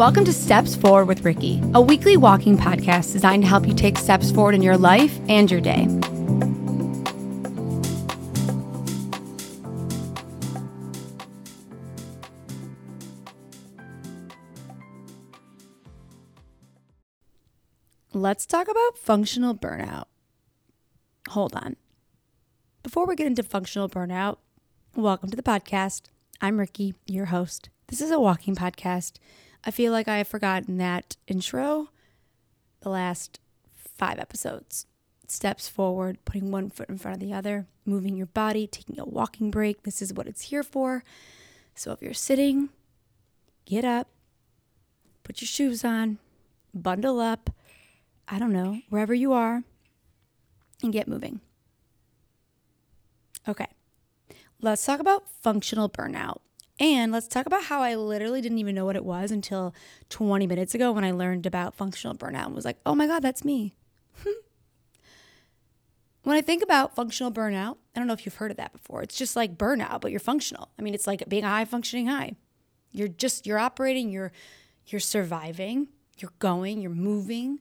Welcome to Steps Forward with Ricky, a weekly walking podcast designed to help you take steps forward in your life and your day. Let's talk about functional burnout. Hold on. Before we get into functional burnout, welcome to the podcast. I'm Ricky, your host. This is a walking podcast. I feel like I have forgotten that intro the last five episodes. Steps forward, putting one foot in front of the other, moving your body, taking a walking break. This is what it's here for. So if you're sitting, get up, put your shoes on, bundle up, I don't know, wherever you are, and get moving. Okay, let's talk about functional burnout. And let's talk about how I literally didn't even know what it was until 20 minutes ago when I learned about functional burnout and was like, oh my God, that's me. when I think about functional burnout, I don't know if you've heard of that before. It's just like burnout, but you're functional. I mean, it's like being a high functioning high. You're just, you're operating, you're, you're surviving, you're going, you're moving,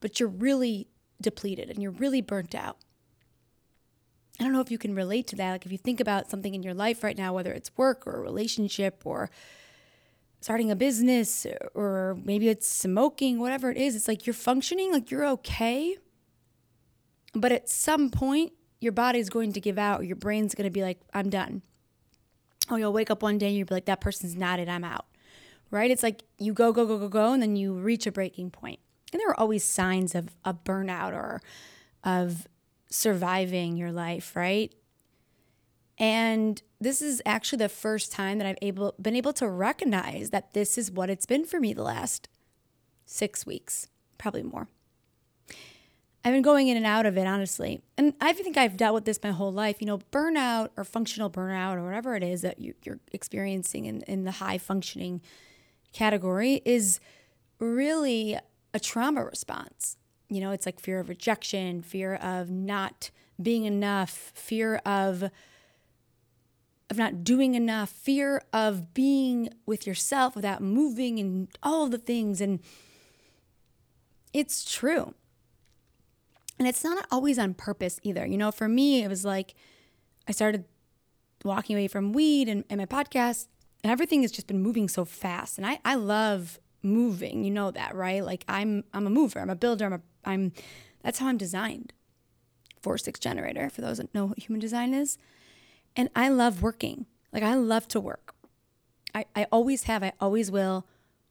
but you're really depleted and you're really burnt out. I don't know if you can relate to that. Like if you think about something in your life right now, whether it's work or a relationship or starting a business or maybe it's smoking, whatever it is, it's like you're functioning, like you're okay. But at some point, your body's going to give out, or your brain's going to be like, I'm done. Oh, you'll wake up one day and you'll be like, that person's not it, I'm out. Right? It's like you go, go, go, go, go, and then you reach a breaking point. And there are always signs of a burnout or of surviving your life, right? And this is actually the first time that I've able been able to recognize that this is what it's been for me the last 6 weeks, probably more. I've been going in and out of it, honestly. And I think I've dealt with this my whole life. You know, burnout or functional burnout or whatever it is that you, are experiencing in, in the high functioning category is really a trauma response. You know, it's like fear of rejection, fear of not being enough, fear of of not doing enough, fear of being with yourself without moving and all the things and it's true. And it's not always on purpose either. You know, for me, it was like I started walking away from weed and, and my podcast, and everything has just been moving so fast. And I, I love moving. You know that, right? Like I'm I'm a mover, I'm a builder, I'm a I'm that's how I'm designed. Four six generator, for those that know what human design is. And I love working. Like I love to work. I, I always have, I always will.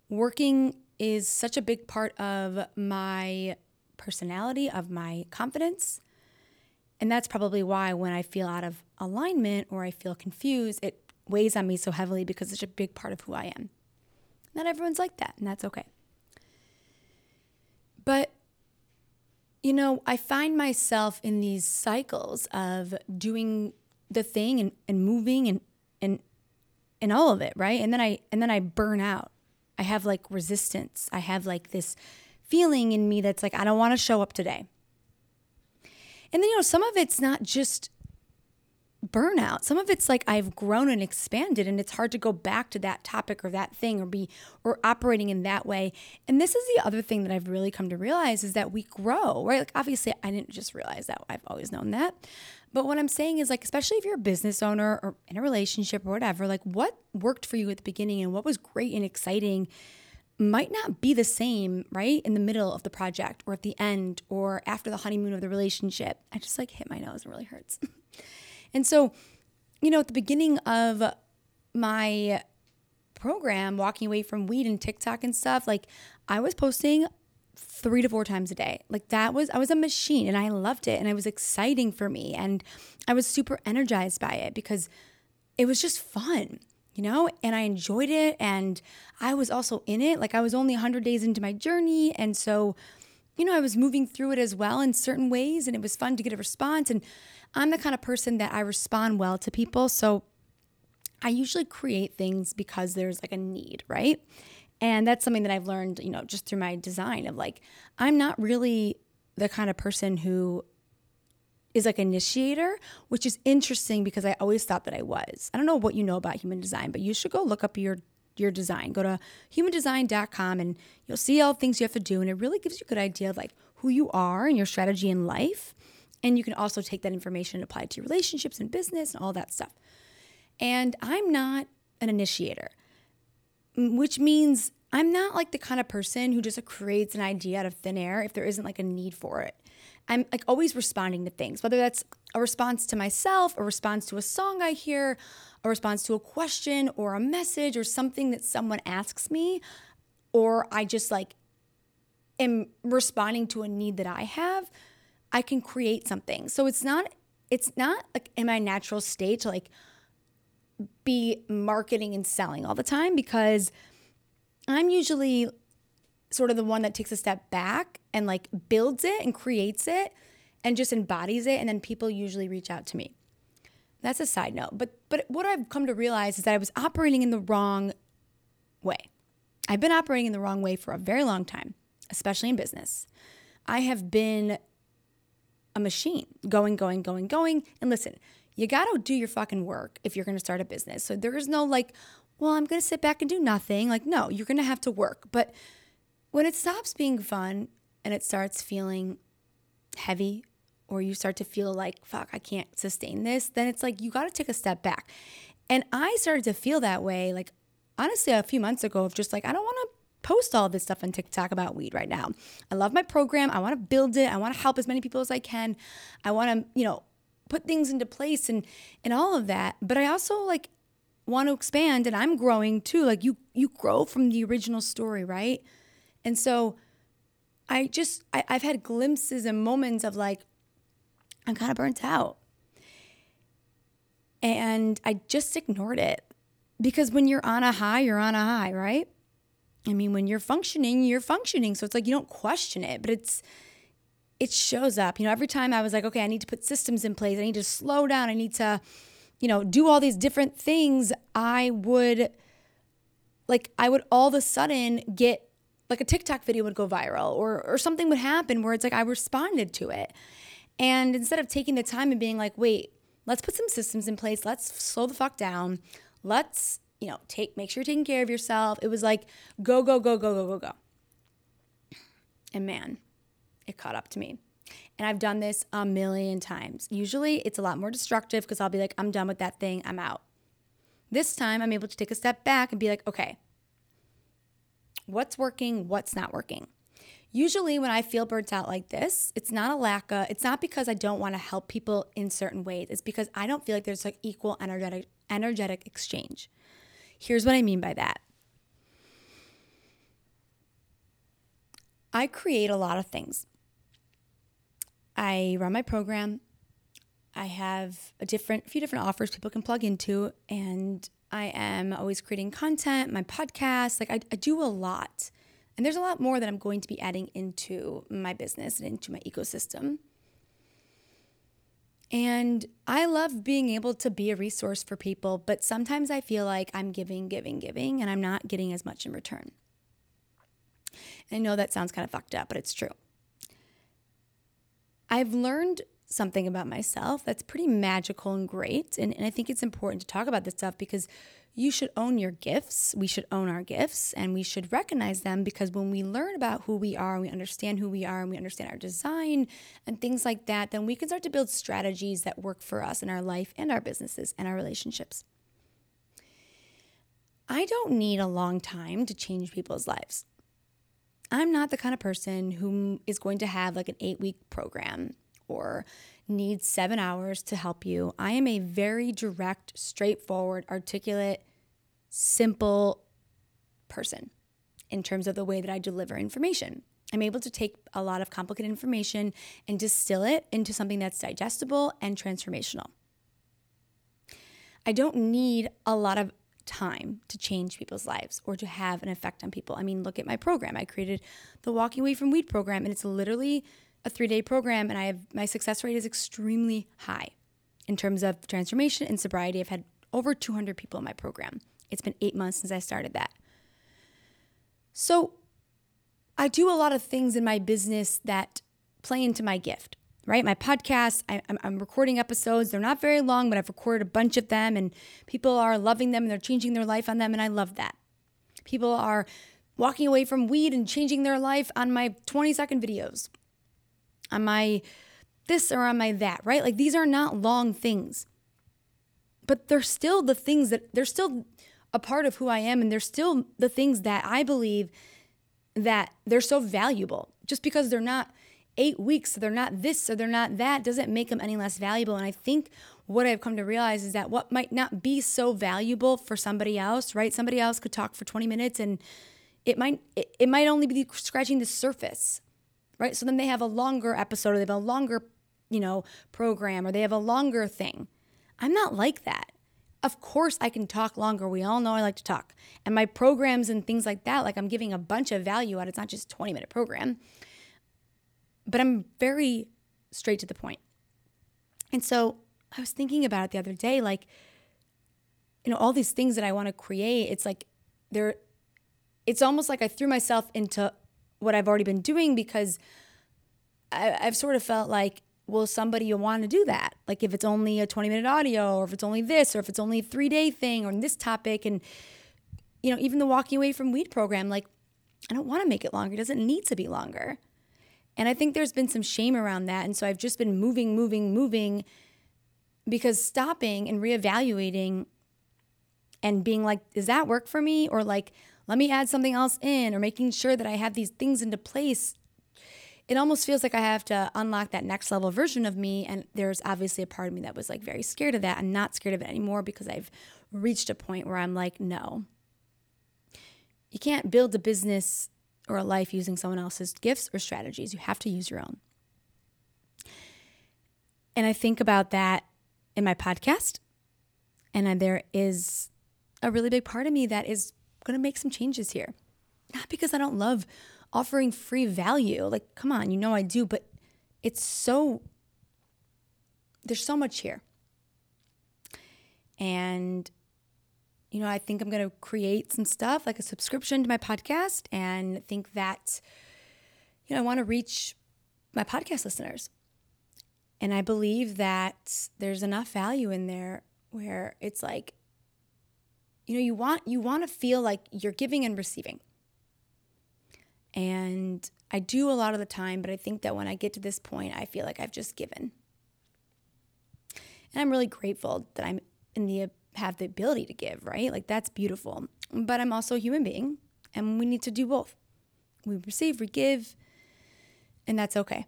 Working is such a big part of my personality, of my confidence. And that's probably why when I feel out of alignment or I feel confused, it weighs on me so heavily because it's a big part of who I am. Not everyone's like that, and that's okay. But you know, I find myself in these cycles of doing the thing and, and moving and and and all of it, right? And then I and then I burn out. I have like resistance. I have like this feeling in me that's like I don't want to show up today. And then you know, some of it's not just burnout. Some of it's like I've grown and expanded and it's hard to go back to that topic or that thing or be or operating in that way. And this is the other thing that I've really come to realize is that we grow, right? Like obviously I didn't just realize that. I've always known that. But what I'm saying is like especially if you're a business owner or in a relationship or whatever, like what worked for you at the beginning and what was great and exciting might not be the same, right? In the middle of the project or at the end or after the honeymoon of the relationship. I just like hit my nose, it really hurts. And so, you know, at the beginning of my program, walking away from weed and TikTok and stuff, like I was posting three to four times a day. Like that was, I was a machine and I loved it and it was exciting for me. And I was super energized by it because it was just fun, you know, and I enjoyed it. And I was also in it. Like I was only 100 days into my journey. And so, you know, I was moving through it as well in certain ways and it was fun to get a response. And I'm the kind of person that I respond well to people. So I usually create things because there's like a need, right? And that's something that I've learned, you know, just through my design of like, I'm not really the kind of person who is like initiator, which is interesting because I always thought that I was. I don't know what you know about human design, but you should go look up your your design. Go to humandesign.com and you'll see all the things you have to do. And it really gives you a good idea of like who you are and your strategy in life. And you can also take that information and apply it to your relationships and business and all that stuff. And I'm not an initiator, which means I'm not like the kind of person who just creates an idea out of thin air if there isn't like a need for it. I'm like always responding to things, whether that's a response to myself, a response to a song I hear, a response to a question or a message or something that someone asks me, or I just like am responding to a need that I have, I can create something. So it's not it's not like in my natural state to like be marketing and selling all the time because I'm usually sort of the one that takes a step back and like builds it and creates it and just embodies it and then people usually reach out to me. That's a side note. But but what I've come to realize is that I was operating in the wrong way. I've been operating in the wrong way for a very long time, especially in business. I have been a machine, going, going, going, going. And listen, you got to do your fucking work if you're going to start a business. So there is no like, well, I'm going to sit back and do nothing. Like, no, you're going to have to work. But when it stops being fun and it starts feeling heavy, or you start to feel like, fuck, I can't sustain this, then it's like you got to take a step back. And I started to feel that way, like, honestly, a few months ago, of just like, I don't want to post all this stuff on TikTok about weed right now. I love my program. I want to build it. I want to help as many people as I can. I want to, you know, put things into place and and all of that. But I also like want to expand and I'm growing too. Like you you grow from the original story, right? And so I just I, I've had glimpses and moments of like I'm kind of burnt out. And I just ignored it. Because when you're on a high, you're on a high, right? I mean, when you're functioning, you're functioning. So it's like you don't question it, but it's it shows up. You know, every time I was like, okay, I need to put systems in place. I need to slow down. I need to, you know, do all these different things. I would like I would all of a sudden get like a TikTok video would go viral or or something would happen where it's like I responded to it. And instead of taking the time and being like, wait, let's put some systems in place, let's slow the fuck down, let's, you know, take make sure you're taking care of yourself. It was like go, go, go, go, go, go, go. And man, it caught up to me. And I've done this a million times. Usually it's a lot more destructive because I'll be like, I'm done with that thing, I'm out. This time I'm able to take a step back and be like, okay, what's working, what's not working. Usually, when I feel burnt out like this, it's not a lack of, it's not because I don't want to help people in certain ways. It's because I don't feel like there's like equal energetic energetic exchange. Here's what I mean by that. I create a lot of things. I run my program. I have a different few different offers people can plug into and I am always creating content, my podcast, like I, I do a lot. And there's a lot more that I'm going to be adding into my business and into my ecosystem. And I love being able to be a resource for people, but sometimes I feel like I'm giving, giving, giving, and I'm not getting as much in return. And I know that sounds kind of fucked up, but it's true. I've learned something about myself that's pretty magical and great. And, and I think it's important to talk about this stuff because you should own your gifts. We should own our gifts and we should recognize them because when we learn about who we are and we understand who we are and we understand our design and things like that, then we can start to build strategies that work for us in our life and our businesses and our relationships. I don't need a long time to change people's lives. I'm not the kind of person who is going to have like an eight week program or needs seven hours to help you. I am a very direct, straightforward, articulate, simple person in terms of the way that I deliver information. I'm able to take a lot of complicated information and distill it into something that's digestible and transformational. I don't need a lot of time to change people's lives or to have an effect on people. I mean, look at my program. I created the Walking Away from Weed program, and it's literally a three day program, and I have my success rate is extremely high in terms of transformation and sobriety. I've had over 200 people in my program. It's been eight months since I started that. So I do a lot of things in my business that play into my gift, right? My podcast, I, am recording episodes. They're not very long, but I've recorded a bunch of them and people are loving them and they're changing their life on them. And I love that. People are walking away from weed and changing their life on my 20 second videos, on my this or on my that, right? Like these are not long things, but they're still the things that they're still a part of who I am. And they're still the things that I believe that they're so valuable. Just because they're not eight weeks, so they're not this or they're not that, doesn't make them any less valuable. And I think what I've come to realize is that what might not be so valuable for somebody else, right? Somebody else could talk for 20 minutes and it might it, it might only be scratching the surface, right? So then they have a longer episode or they have a longer, you know, program or they have a longer thing. I'm not like that. Of course, I can talk longer. We all know I like to talk. And my programs and things like that, like I'm giving a bunch of value out. It's not just a 20 minute program, but I'm very straight to the point. And so I was thinking about it the other day, like, you know, all these things that I want to create, it's like they're, it's almost like I threw myself into what I've already been doing because I, I've sort of felt like, will somebody want to do that? Like if it's only a 20 minute audio or if it's only this or if it's only a three day thing or this topic. And, you know, even the walking away from weed program, like I don't want to make it longer. It doesn't need to be longer. And I think there's been some shame around that. And so I've just been moving, moving, moving because stopping and reevaluating and being like, does that work for me? Or like, let me add something else in, or making sure that I have these things into place. It almost feels like I have to unlock that next level version of me. And there's obviously a part of me that was like very scared of that. I'm not scared of it anymore because I've reached a point where I'm like, no. You can't build a business or a life using someone else's gifts or strategies. You have to use your own. And I think about that in my podcast. And there is a really big part of me that is going to make some changes here. Not because I don't love offering free value. Like, come on, you know I do, but it's so, there's so much here. And, you know, I think I'm going to create some stuff like a subscription to my podcast and think that, you know, I want to reach my podcast listeners. And I believe that there's enough value in there where it's like, you know, you want you want to feel like you're giving and receiving. And I do a lot of the time, but I think that when I get to this point, I feel like I've just given. And I'm really grateful that I'm in the have the ability to give, right? Like that's beautiful. But I'm also a human being and we need to do both. We receive, we give, and that's okay.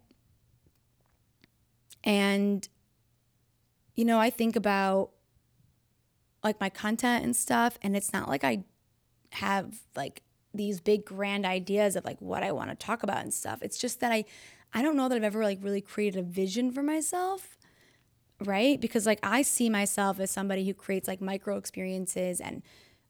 And, you know, I think about like my content and stuff, and it's not like I have like these big grand ideas of like what I want to talk about and stuff. It's just that I I don't know that I've ever like really created a vision for myself, right? Because like I see myself as somebody who creates like micro experiences and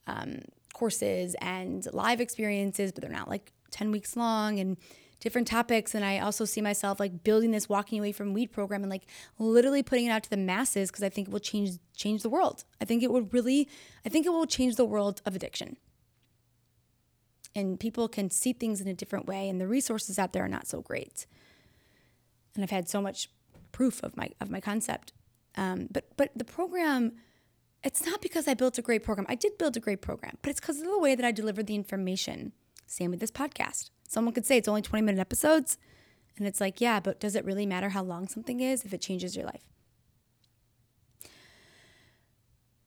um, courses and live experiences, but they're not like 10 weeks long and different topics. And I also see myself like building this walking away from weed program and like literally putting it out to the masses because I think it will change change the world. I think it would really, I think it will change the world of addiction. And people can see things in a different way, and the resources out there are not so great. And I've had so much proof of my of my concept. Um, but but the program, it's not because I built a great program. I did build a great program, but it's because of the way that I delivered the information. Same with this podcast. Someone could say it's only 20 minute episodes. And it's like, yeah, but does it really matter how long something is if it changes your life?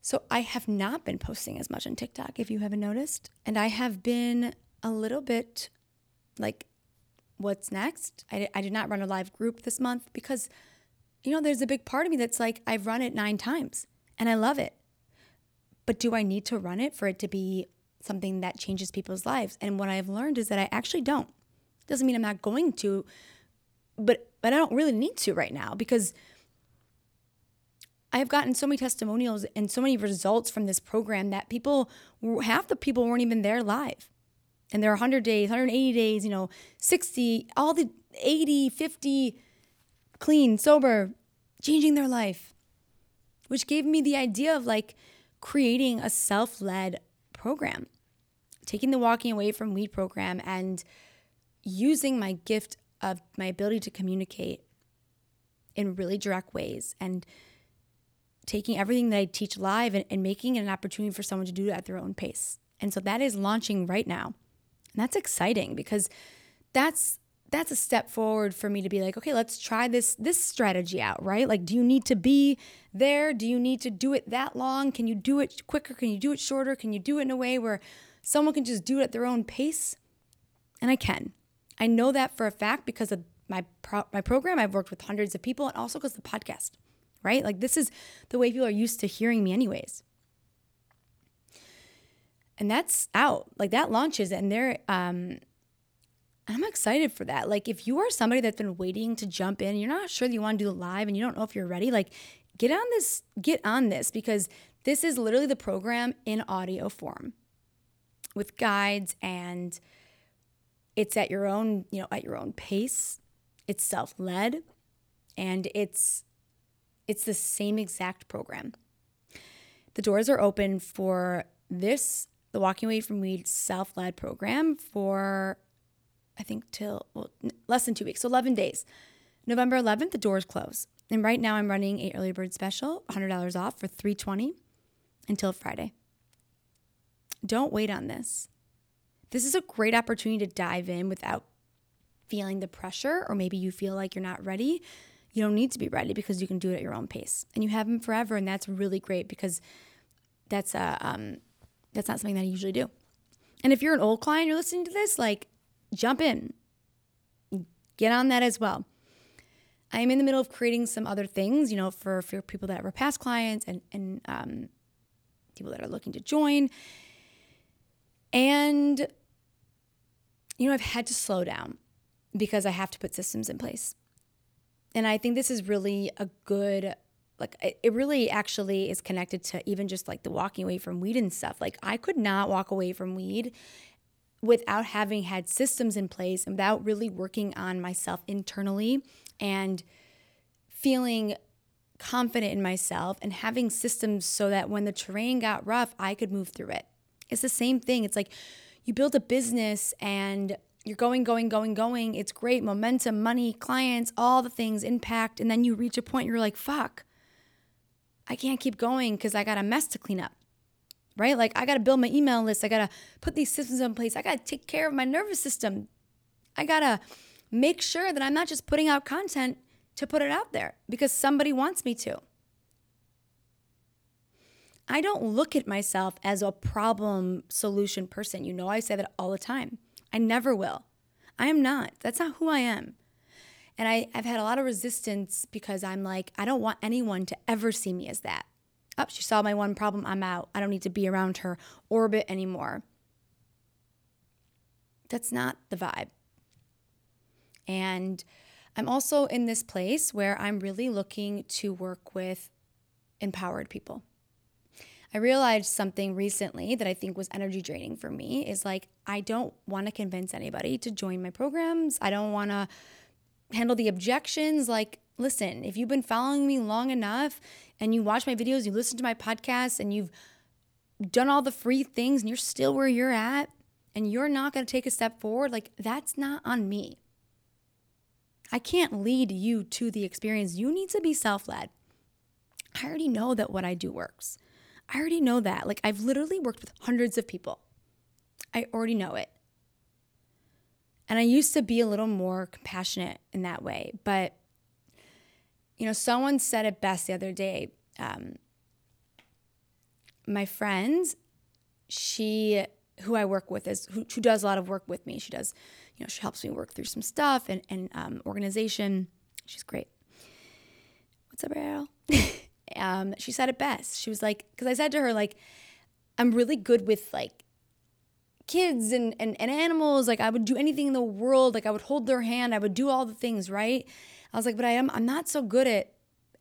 So I have not been posting as much on TikTok, if you haven't noticed. And I have been a little bit like, what's next? I, I did not run a live group this month because, you know, there's a big part of me that's like, I've run it nine times and I love it. But do I need to run it for it to be something that changes people's lives. And what I've learned is that I actually don't. Doesn't mean I'm not going to, but but I don't really need to right now because I have gotten so many testimonials and so many results from this program that people half the people weren't even there live. And there are 100 days, 180 days, you know, 60, all the 80, 50 clean, sober, changing their life. Which gave me the idea of like creating a self-led program, taking the walking away from weed program and using my gift of my ability to communicate in really direct ways and taking everything that I teach live and, and making it an opportunity for someone to do it at their own pace. And so that is launching right now. And that's exciting because that's that's a step forward for me to be like, okay, let's try this this strategy out, right? Like do you need to be there? Do you need to do it that long? Can you do it quicker? Can you do it shorter? Can you do it in a way where someone can just do it at their own pace? And I can. I know that for a fact because of my pro- my program. I've worked with hundreds of people and also because the podcast, right? Like this is the way people are used to hearing me anyways and that's out like that launches and they're um I'm excited for that. Like if you are somebody that's been waiting to jump in, you're not sure that you want to do live and you don't know if you're ready, like get on this, get on this because this is literally the program in audio form with guides and it's at your own, you know, at your own pace. It's self-led and it's it's the same exact program. The doors are open for this the Walking Away from Weed self led program for, I think, till well, less than two weeks, so 11 days. November 11th, the doors close. And right now I'm running a early bird special, $100 off for 320 until Friday. Don't wait on this. This is a great opportunity to dive in without feeling the pressure, or maybe you feel like you're not ready. You don't need to be ready because you can do it at your own pace, and you have them forever, and that's really great because that's a um, that's not something that I usually do. And if you're an old client, you're listening to this, like jump in, get on that as well. I am in the middle of creating some other things, you know, for, for people that were past clients and, and um, people that are looking to join. And, you know, I've had to slow down because I have to put systems in place. And I think this is really a good like it really actually is connected to even just like the walking away from weed and stuff. Like I could not walk away from weed without having had systems in place and without really working on myself internally and feeling confident in myself and having systems so that when the terrain got rough, I could move through it. It's the same thing. It's like you build a business and you're going, going, going, going. It's great momentum, money, clients, all the things, impact. And then you reach a point you're like, fuck, I can't keep going because I got a mess to clean up. Right? Like I got to build my email list. I got to put these systems in place. I got to take care of my nervous system. I got to make sure that I'm not just putting out content to put it out there because somebody wants me to. I don't look at myself as a problem solution person. You know, I say that all the time. I never will. I am not. That's not who I am. And I, I've had a lot of resistance because I'm like, I don't want anyone to ever see me as that. Oh, she saw my one problem. I'm out. I don't need to be around her orbit anymore. That's not the vibe. And I'm also in this place where I'm really looking to work with empowered people. I realized something recently that I think was energy draining for me is like, I don't want to convince anybody to join my programs. I don't want to handle the objections. Like, listen, if you've been following me long enough and you watch my videos, you listen to my podcasts, and you've done all the free things and you're still where you're at and you're not going to take a step forward, like, that's not on me. I can't lead you to the experience. You need to be self led. I already know that what I do works. I already know that. Like, I've literally worked with hundreds of people. I already know it. And I used to be a little more compassionate in that way. But, you know, someone said it best the other day. Um, my friend, she, who I work with, is who, who, does a lot of work with me. She does, you know, she helps me work through some stuff and, and um, organization. She's great. What's up, Ariel? um, she said it best. She was like, because I said to her, like, I'm really good with like kids and, and, and animals. Like I would do anything in the world. Like I would hold their hand. I would do all the things, right? I was like, but I am I'm not so good at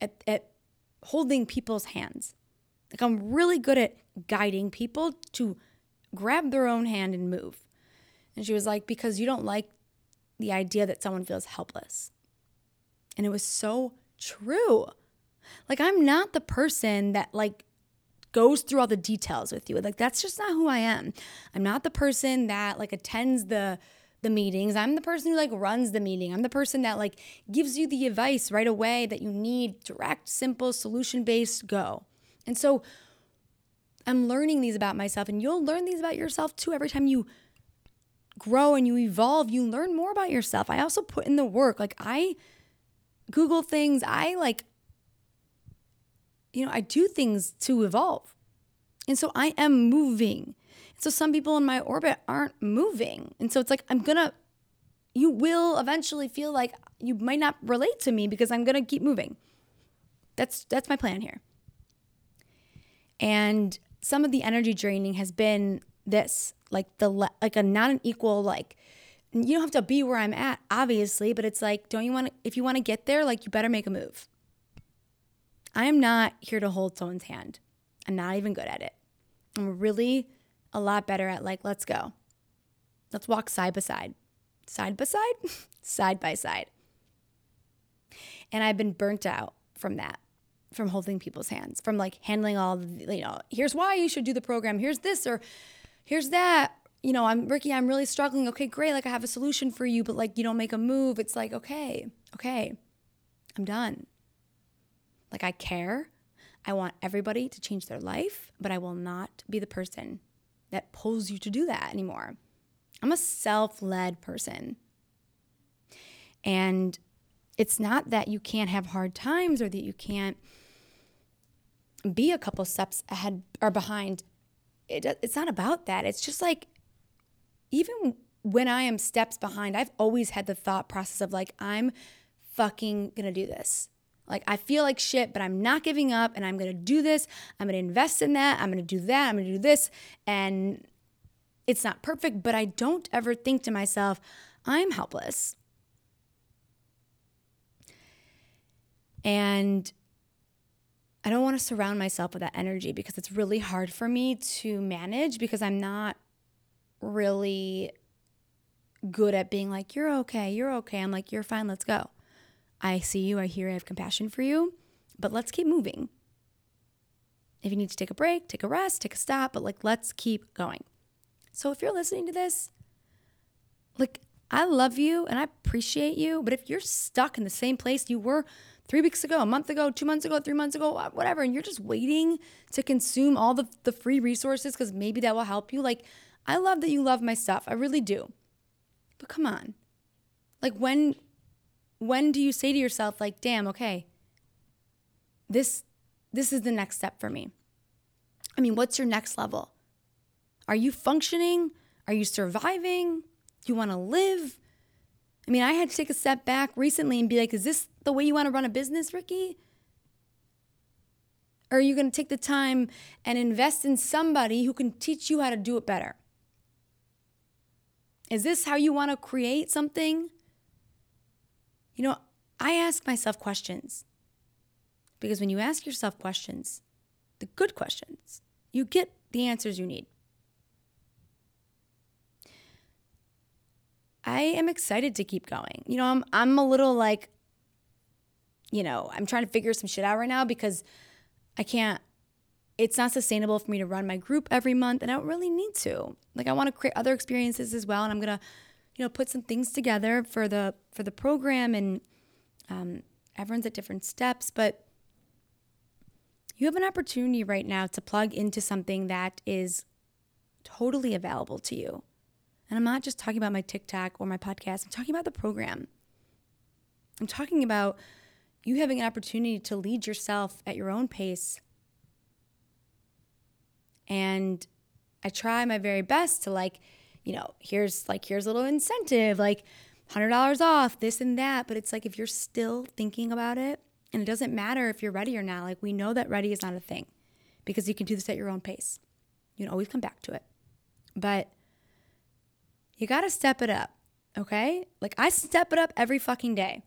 at, at holding people's hands. Like I'm really good at guiding people to grab their own hand and move. And she was like, because you don't like the idea that someone feels helpless. And it was so true. Like I'm not the person that like goes through all the details with you. Like that's just not who I am. I'm not the person that like attends the the meetings. I'm the person who like runs the meeting. I'm the person that like gives you the advice right away that you need, direct, simple, solution-based go. And so I'm learning these about myself, and you'll learn these about yourself too. Every time you grow and you evolve, you learn more about yourself. I also put in the work. Like, I Google things, I like, you know, I do things to evolve. And so I am moving. So some people in my orbit aren't moving. And so it's like, I'm gonna, you will eventually feel like you might not relate to me because I'm gonna keep moving. That's that's my plan here. And some of the energy draining has been this, like the like a not an equal like you don't have to be where I'm at, obviously, but it's like, don't you want to, if you want to get there, like you better make a move. I am not here to hold someone's hand. I'm not even good at it. I'm really a lot better at like, let's go. Let's walk side by side. Side by side? side by side. And I've been burnt out from that from holding people's hands, from like handling all, the, you know, here's why you should do the program, here's this, or here's that. You know, I'm Ricky, I'm really struggling. Okay, great. Like I have a solution for you, but like you don't make a move. It's like, okay, okay, I'm done. Like I care. I want everybody to change their life, but I will not be the person that pulls you to do that anymore. I'm a self led person. And it's not that you can't have hard times or that you can't be a couple steps ahead or behind. It, it's not about that. It's just like, even when I am steps behind, I've always had the thought process of like, I'm fucking gonna do this. Like, I feel like shit, but I'm not giving up and I'm gonna do this. I'm gonna invest in that. I'm gonna do that. I'm gonna do this. And it's not perfect, but I don't ever think to myself, I'm helpless. And I don't want to surround myself with that energy because it's really hard for me to manage because I'm not really good at being like, you're okay, you're okay. I'm like, you're fine, let's go. I see you, I hear, I have compassion for you, but let's keep moving. If you need to take a break, take a rest, take a stop, but like, let's keep going. So if you're listening to this, like, I love you and I appreciate you, but if you're stuck in the same place you were three weeks ago, a month ago, two months ago, three months ago, whatever, and you're just waiting to consume all the, the free resources because maybe that will help you. Like, I love that you love my stuff. I really do. But come on. Like when when do you say to yourself like, "Damn, okay. This this is the next step for me." I mean, what's your next level? Are you functioning? Are you surviving? Do you want to live? I mean, I had to take a step back recently and be like, is this the way you want to run a business, Ricky? Or are you going to take the time and invest in somebody who can teach you how to do it better? Is this how you want to create something? You know, I ask myself questions because when you ask yourself questions, the good questions, you get the answers you need. I am excited to keep going. You know, I'm I'm a little like you know, I'm trying to figure some shit out right now because I can't it's not sustainable for me to run my group every month and I don't really need to. Like I want to create other experiences as well and I'm going to you know put some things together for the for the program and um, everyone's at different steps but you have an opportunity right now to plug into something that is totally available to you. And I'm not just talking about my TikTok or my podcast, I'm talking about the program. I'm talking about you having an opportunity to lead yourself at your own pace and I try my very best to like, you know, here's like here's a little incentive, like $100 off, this and that, but it's like if you're still thinking about it, and it doesn't matter if you're ready or not, like we know that ready is not a thing because you can do this at your own pace. You can always come back to it. But you got to step it up, okay? Like I step it up every fucking day.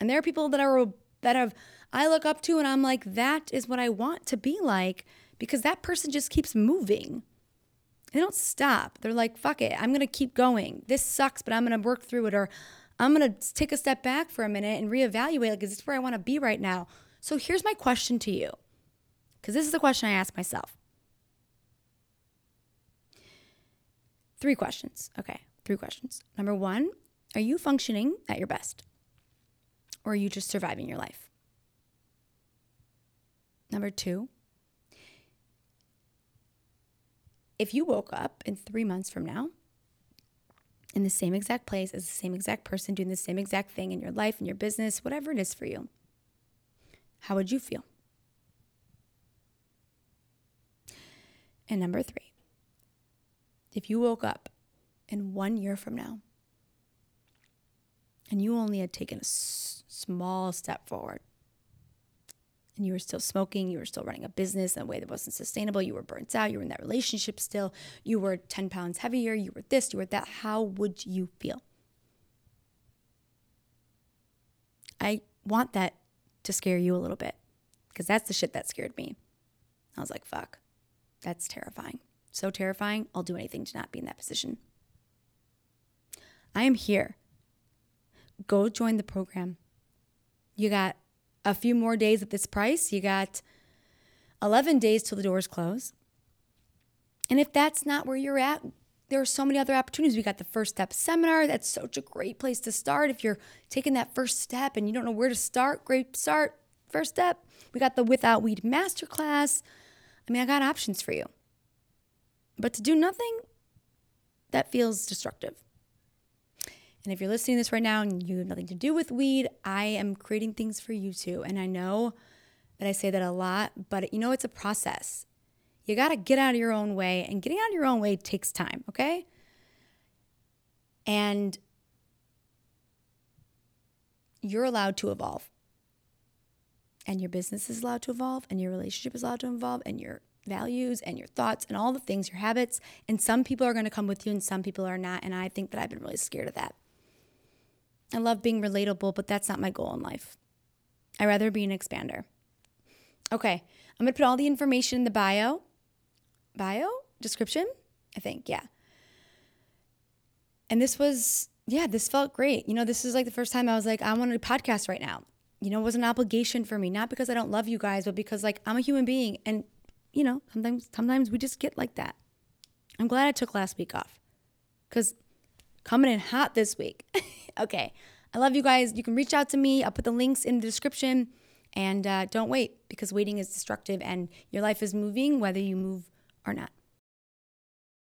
And there are people that are that have I look up to and I'm like that is what I want to be like because that person just keeps moving. They don't stop. They're like, fuck it, I'm gonna keep going. This sucks, but I'm gonna work through it, or I'm gonna take a step back for a minute and reevaluate, like, is this where I wanna be right now? So here's my question to you, because this is the question I ask myself. Three questions. Okay, three questions. Number one, are you functioning at your best? Or are you just surviving your life? Number two, if you woke up in three months from now in the same exact place as the same exact person doing the same exact thing in your life, in your business, whatever it is for you, how would you feel? And number three, if you woke up in one year from now and you only had taken a s- small step forward, and you were still smoking, you were still running a business in a way that wasn't sustainable, you were burnt out, you were in that relationship still, you were 10 pounds heavier, you were this, you were that, how would you feel? I want that to scare you a little bit because that's the shit that scared me. I was like, fuck, that's terrifying. So terrifying, I'll do anything to not be in that position. I am here. Go join the program. You got a few more days at this price. You got 11 days till the doors close. And if that's not where you're at, there are so many other opportunities. We got the First Step Seminar. That's such a great place to start. If you're taking that first step and you don't know where to start, great start. First step. We got the Without Weed Masterclass. I mean, I got options for you. But to do nothing, that feels destructive. And if you're listening to this right now and you have nothing to do with weed, I am creating things for you too. And I know that I say that a lot, but you know, it's a process. You got to get out of your own way, and getting out of your own way takes time, okay? And you're allowed to evolve. And your business is allowed to evolve, and your relationship is allowed to evolve, and your values and your thoughts and all the things, your habits. And some people are going to come with you, and some people are not. And I think that I've been really scared of that. I love being relatable, but that's not my goal in life. I'd rather be an expander. Okay, I'm gonna put all the information in the bio. Bio? Description? I think, yeah. And this was, yeah, this felt great. You know, this is like the first time I was like, I want a podcast right now. You know, it was an obligation for me, not because I don't love you guys, but because like I'm a human being and you know, sometimes sometimes we just get like that. I'm glad I took last week off. Cuz coming in hot this week. okay. I love you guys. You can reach out to me. I'll put the links in the description. And uh, don't wait because waiting is destructive and your life is moving whether you move or not.